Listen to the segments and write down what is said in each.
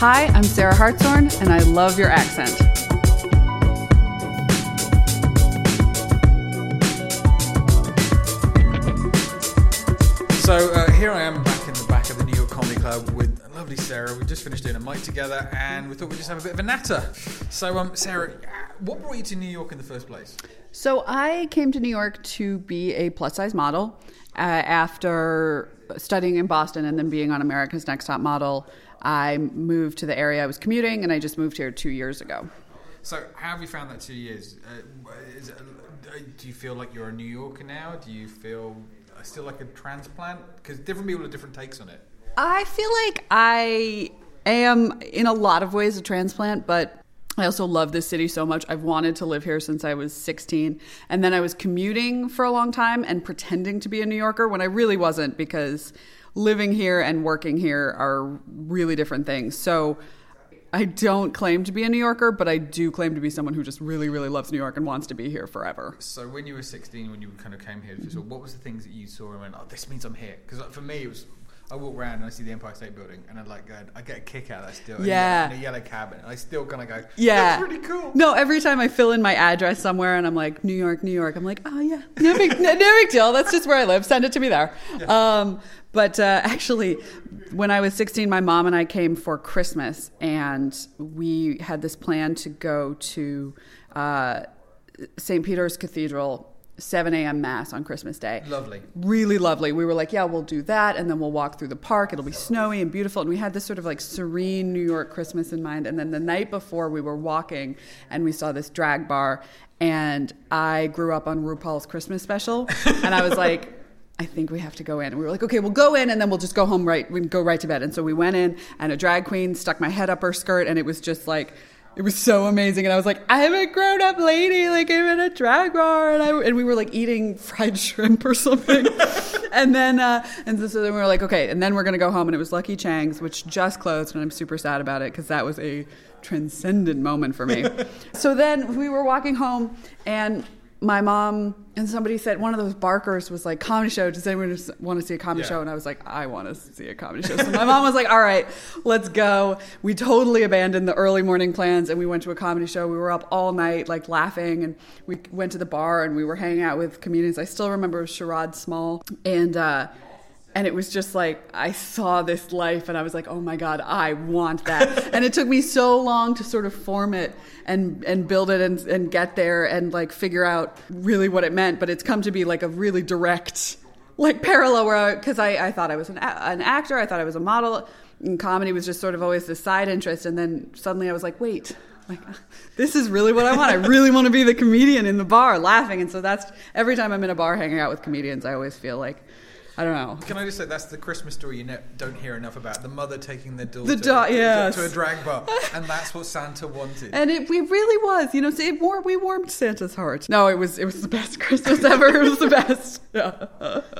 Hi, I'm Sarah Hartshorne, and I love your accent. So uh, here I am back in the back of the New York Comedy Club with lovely Sarah. We just finished doing a mic together, and we thought we'd just have a bit of a natter. So, um, Sarah, what brought you to New York in the first place? So I came to New York to be a plus size model uh, after studying in Boston and then being on America's Next Top Model. I moved to the area I was commuting, and I just moved here two years ago. So, how have you found that two years? Uh, is, uh, do you feel like you're a New Yorker now? Do you feel still like a transplant? Because different people have different takes on it. I feel like I am, in a lot of ways, a transplant, but I also love this city so much. I've wanted to live here since I was 16. And then I was commuting for a long time and pretending to be a New Yorker when I really wasn't because living here and working here are really different things. So I don't claim to be a New Yorker, but I do claim to be someone who just really, really loves New York and wants to be here forever. So when you were 16, when you kind of came here, what was the things that you saw and went, oh, this means I'm here? Because for me, it was I walk around and I see the Empire State Building, and I like go, I get a kick out of that still. Yeah. In a yellow cabin, and I still kind of go, yeah, that's really cool. No, every time I fill in my address somewhere, and I'm like New York, New York, I'm like, oh yeah, no big, no, no big deal. That's just where I live. Send it to me there. Yeah. Um, but uh, actually, when I was 16, my mom and I came for Christmas, and we had this plan to go to uh, St. Peter's Cathedral 7 a.m. mass on Christmas Day. Lovely. Really lovely. We were like, yeah, we'll do that. And then we'll walk through the park. It'll be snowy and beautiful. And we had this sort of like serene New York Christmas in mind. And then the night before, we were walking and we saw this drag bar. And I grew up on RuPaul's Christmas special. and I was like, I think we have to go in. And we were like, okay, we'll go in and then we'll just go home right, we go right to bed. And so we went in and a drag queen stuck my head up her skirt and it was just like, it was so amazing. And I was like, I'm a grown up lady, like I'm in a drag bar. And, I, and we were like eating fried shrimp or something. and then, uh, and so, so then we were like, okay, and then we're going to go home. And it was Lucky Cheng's, which just closed. And I'm super sad about it because that was a transcendent moment for me. so then we were walking home and my mom and somebody said one of those barkers was like comedy show does anyone want to see a comedy yeah. show? And i was like i want to see a comedy show. So my mom was like all right let's go. We totally abandoned the early morning plans and we went to a comedy show. We were up all night like laughing and we went to the bar and we were hanging out with comedians. I still remember sherrod small and uh, and it was just like I saw this life and I was like, "Oh my god, I want that." and it took me so long to sort of form it and and build it and and get there and like figure out really what it meant, but it's come to be like a really direct like parallel where because I, I, I thought I was an, an actor, I thought I was a model, and comedy was just sort of always this side interest and then suddenly I was like, "Wait, like this is really what I want. I really want to be the comedian in the bar laughing." And so that's every time I'm in a bar hanging out with comedians, I always feel like I don't know. Can I just say that's the Christmas story you ne- don't hear enough about? The mother taking their daughter the da- yes. to, a drag bar, and that's what Santa wanted. And it, really was, you know, it war- we warmed Santa's heart. No, it was it was the best Christmas ever. it was the best. Yeah.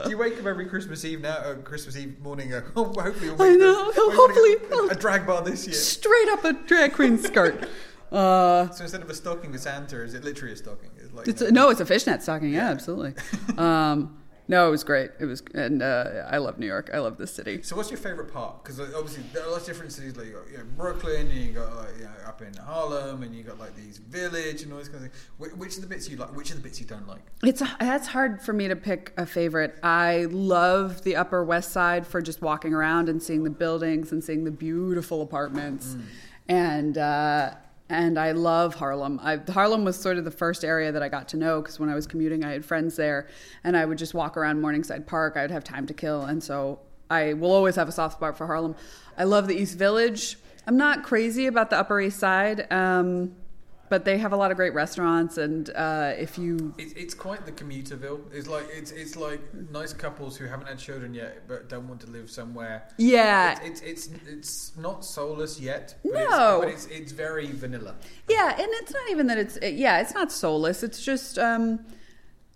Do you wake up every Christmas Eve now, uh, Christmas Eve morning? Uh, oh, hopefully, I know. hopefully, a, a, drag bar this year. Straight up a drag queen skirt. Uh, so instead of a stocking with Santa, is it literally a stocking? It's like, it's a, no, it's a fishnet stocking. Yeah, yeah absolutely. um, no, it was great. It was, and uh, I love New York. I love this city. So, what's your favorite part? Because obviously there are lots of different cities. Like you got you know, Brooklyn, and you got like you know, up in Harlem, and you got like these village and all these kinds of things. Which are the bits you like? Which are the bits you don't like? It's that's hard for me to pick a favorite. I love the Upper West Side for just walking around and seeing the buildings and seeing the beautiful apartments, mm. and. Uh, and I love Harlem. I, Harlem was sort of the first area that I got to know because when I was commuting, I had friends there, and I would just walk around Morningside Park. I would have time to kill, and so I will always have a soft spot for Harlem. I love the East Village. I'm not crazy about the Upper East Side. Um, but they have a lot of great restaurants, and uh, if you, it's, it's quite the commuterville. It's like it's it's like nice couples who haven't had children yet, but don't want to live somewhere. Yeah, it's it's it's, it's not soulless yet. But no, it's, but it's it's very vanilla. Yeah, and it's not even that it's yeah, it's not soulless. It's just. Um,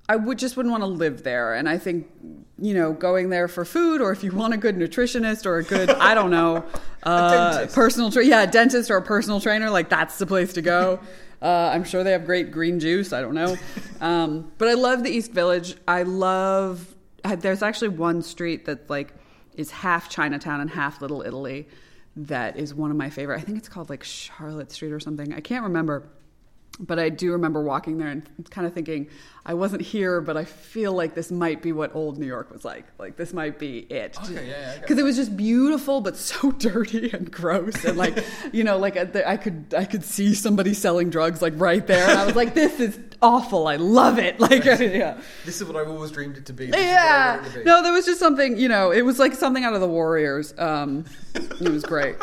I would just wouldn't want to live there. And I think, you know, going there for food, or if you want a good nutritionist or a good, I don't know, uh, personal, tra- yeah, dentist or a personal trainer, like that's the place to go. Uh, I'm sure they have great green juice. I don't know, um, but I love the East Village. I love. There's actually one street that like is half Chinatown and half Little Italy that is one of my favorite. I think it's called like Charlotte Street or something. I can't remember. But I do remember walking there and kind of thinking, I wasn't here, but I feel like this might be what old New York was like. Like this might be it. Okay, yeah, yeah, Because it was just beautiful, but so dirty and gross, and like you know, like I could I could see somebody selling drugs like right there, and I was like, this is awful. I love it. Like yeah. This is what I've always dreamed it to be. This is what I want Yeah. to be. No, there was just something, you know, it was like something out of the Warriors. Um, it was great.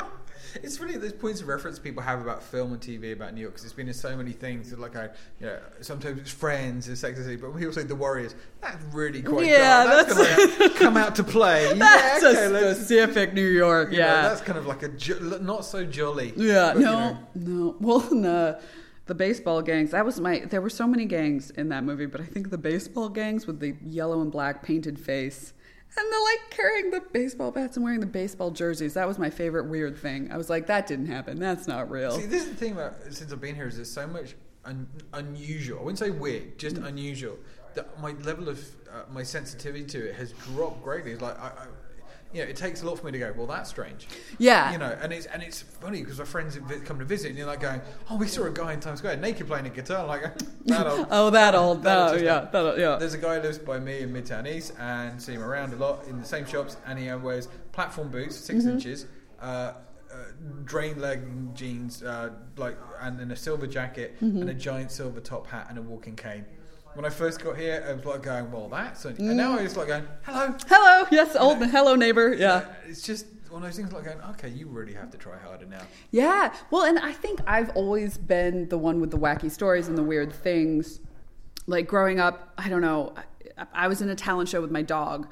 It's funny those points of reference people have about film and TV about New York because it's been in so many things. Like, I, you know, sometimes it's Friends, and Sex and City, but people say The Warriors. That's really quite Yeah, dark. That's, that's- gonna come out to play. That's yeah, okay, a specific New York. you know, Yeah. that's kind of like a jo- not so jolly. yeah. but, you No, know. no. Well, the, the baseball gangs, that was my, there were so many gangs in that movie, but I think the baseball gangs with the yellow and black painted face. And the like carrying the baseball bats and wearing the baseball jerseys. That was my favorite weird thing. I was like, that didn't happen. That's not real. See, this is the thing about since I've been here is there's so much un- unusual. I wouldn't say weird, just Mm. unusual. That my level of uh, my sensitivity to it has dropped greatly. Like I, I, you know, it takes a lot for me to go. Well, that's strange. Yeah. You know, and it's and it's funny because my friends come to visit, and you're like going, "Oh, we saw a guy in Times Square naked playing a guitar." I'm like, that old. Oh, that old. That'll Oh, yeah. That'll, yeah. There's a guy who lives by me in Midtown East and see him around a lot in the same shops, and he uh, wears platform boots, 6 Mm-hmm. inches, uh, uh, drain leg jeans, uh, like, and then a silver jacket Mm-hmm. and a giant silver top hat and a walking cane. When I first got here, I was like going, "Well, that's," and now I was like going, "Hello." Hello. Yes, old. Hello, neighbor. Yeah. It's just one of those things like going, "Okay, you really have to try harder now." Yeah. Well, and I think I've always been the one with the wacky stories and the weird things. Like growing up, I don't know. I, I was in a talent show with my dog.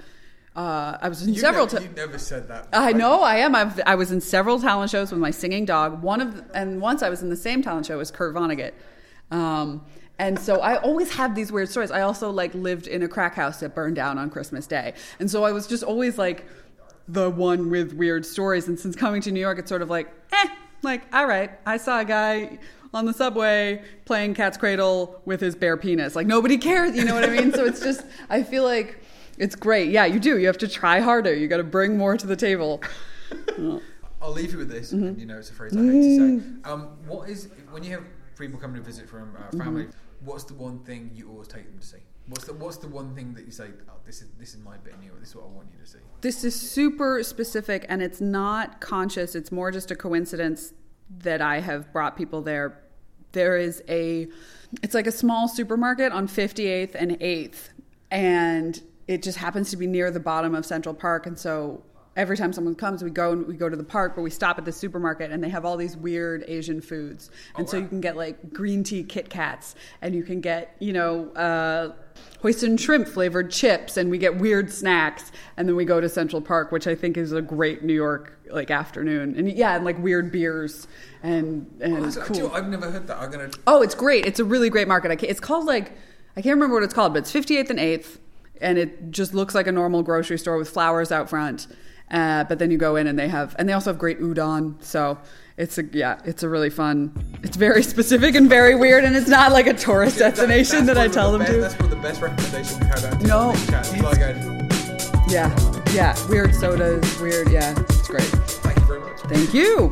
Uh, I was in You several. never, ta- you never said that. I know I am. I've, I was in several talent shows with my singing dog. One of and once I was in the same talent show as Kurt Vonnegut. Um, and so I always have these weird stories. I also like lived in a crack house that burned down on Christmas Day, and so I was just always like the one with weird stories. And since coming to New York, it's sort of like, eh, like all right, I saw a guy on the subway playing cat's cradle with his bare penis. Like nobody cares, you know what I mean? so it's just I feel like it's great. Yeah, you do. You have to try harder. You got to bring more to the table. I'll leave you with this. Mm-hmm. You know, it's a phrase I hate to say. Um, what is when you have people coming to visit from uh, Mm-hmm. What's the one thing you always take them to see? What's the What's the one thing that you say? Oh, this is this is my bit New This is what I want you to see. This is super specific and it's not conscious. It's more just a coincidence that I have brought people there. There is a, it's like a small supermarket on 58th and 8th. And it just happens to be near the bottom of Central Park. And so every time someone comes, we go and we go to the park, but we stop at the supermarket and they have all these weird Asian foods. And so wow. you can get like green tea Kit Kats and you can get, you know, uh, hoisin shrimp flavored chips and we get weird snacks and then we go to Central Park, which I think is a great New York like afternoon. And yeah, and like weird beers and and Oh, so- cool. I've never heard that. I'm gonna. Oh, it's great. It's a really great market. It's called like I can't remember what it's called, but it's 58th and 8th, and it just looks like a normal grocery store with flowers out front. Uh, but then you go in and they have, and they also have great udon. So it's a yeah, it's a really fun. It's very specific and very weird, and it's not like a tourist That- destination that, I tell one them the to. That's one of the best recommendations we've had out No. It's like going, Yeah, yeah, weird sodas, weird. Yeah, it's great. Thank you very much. Thank you.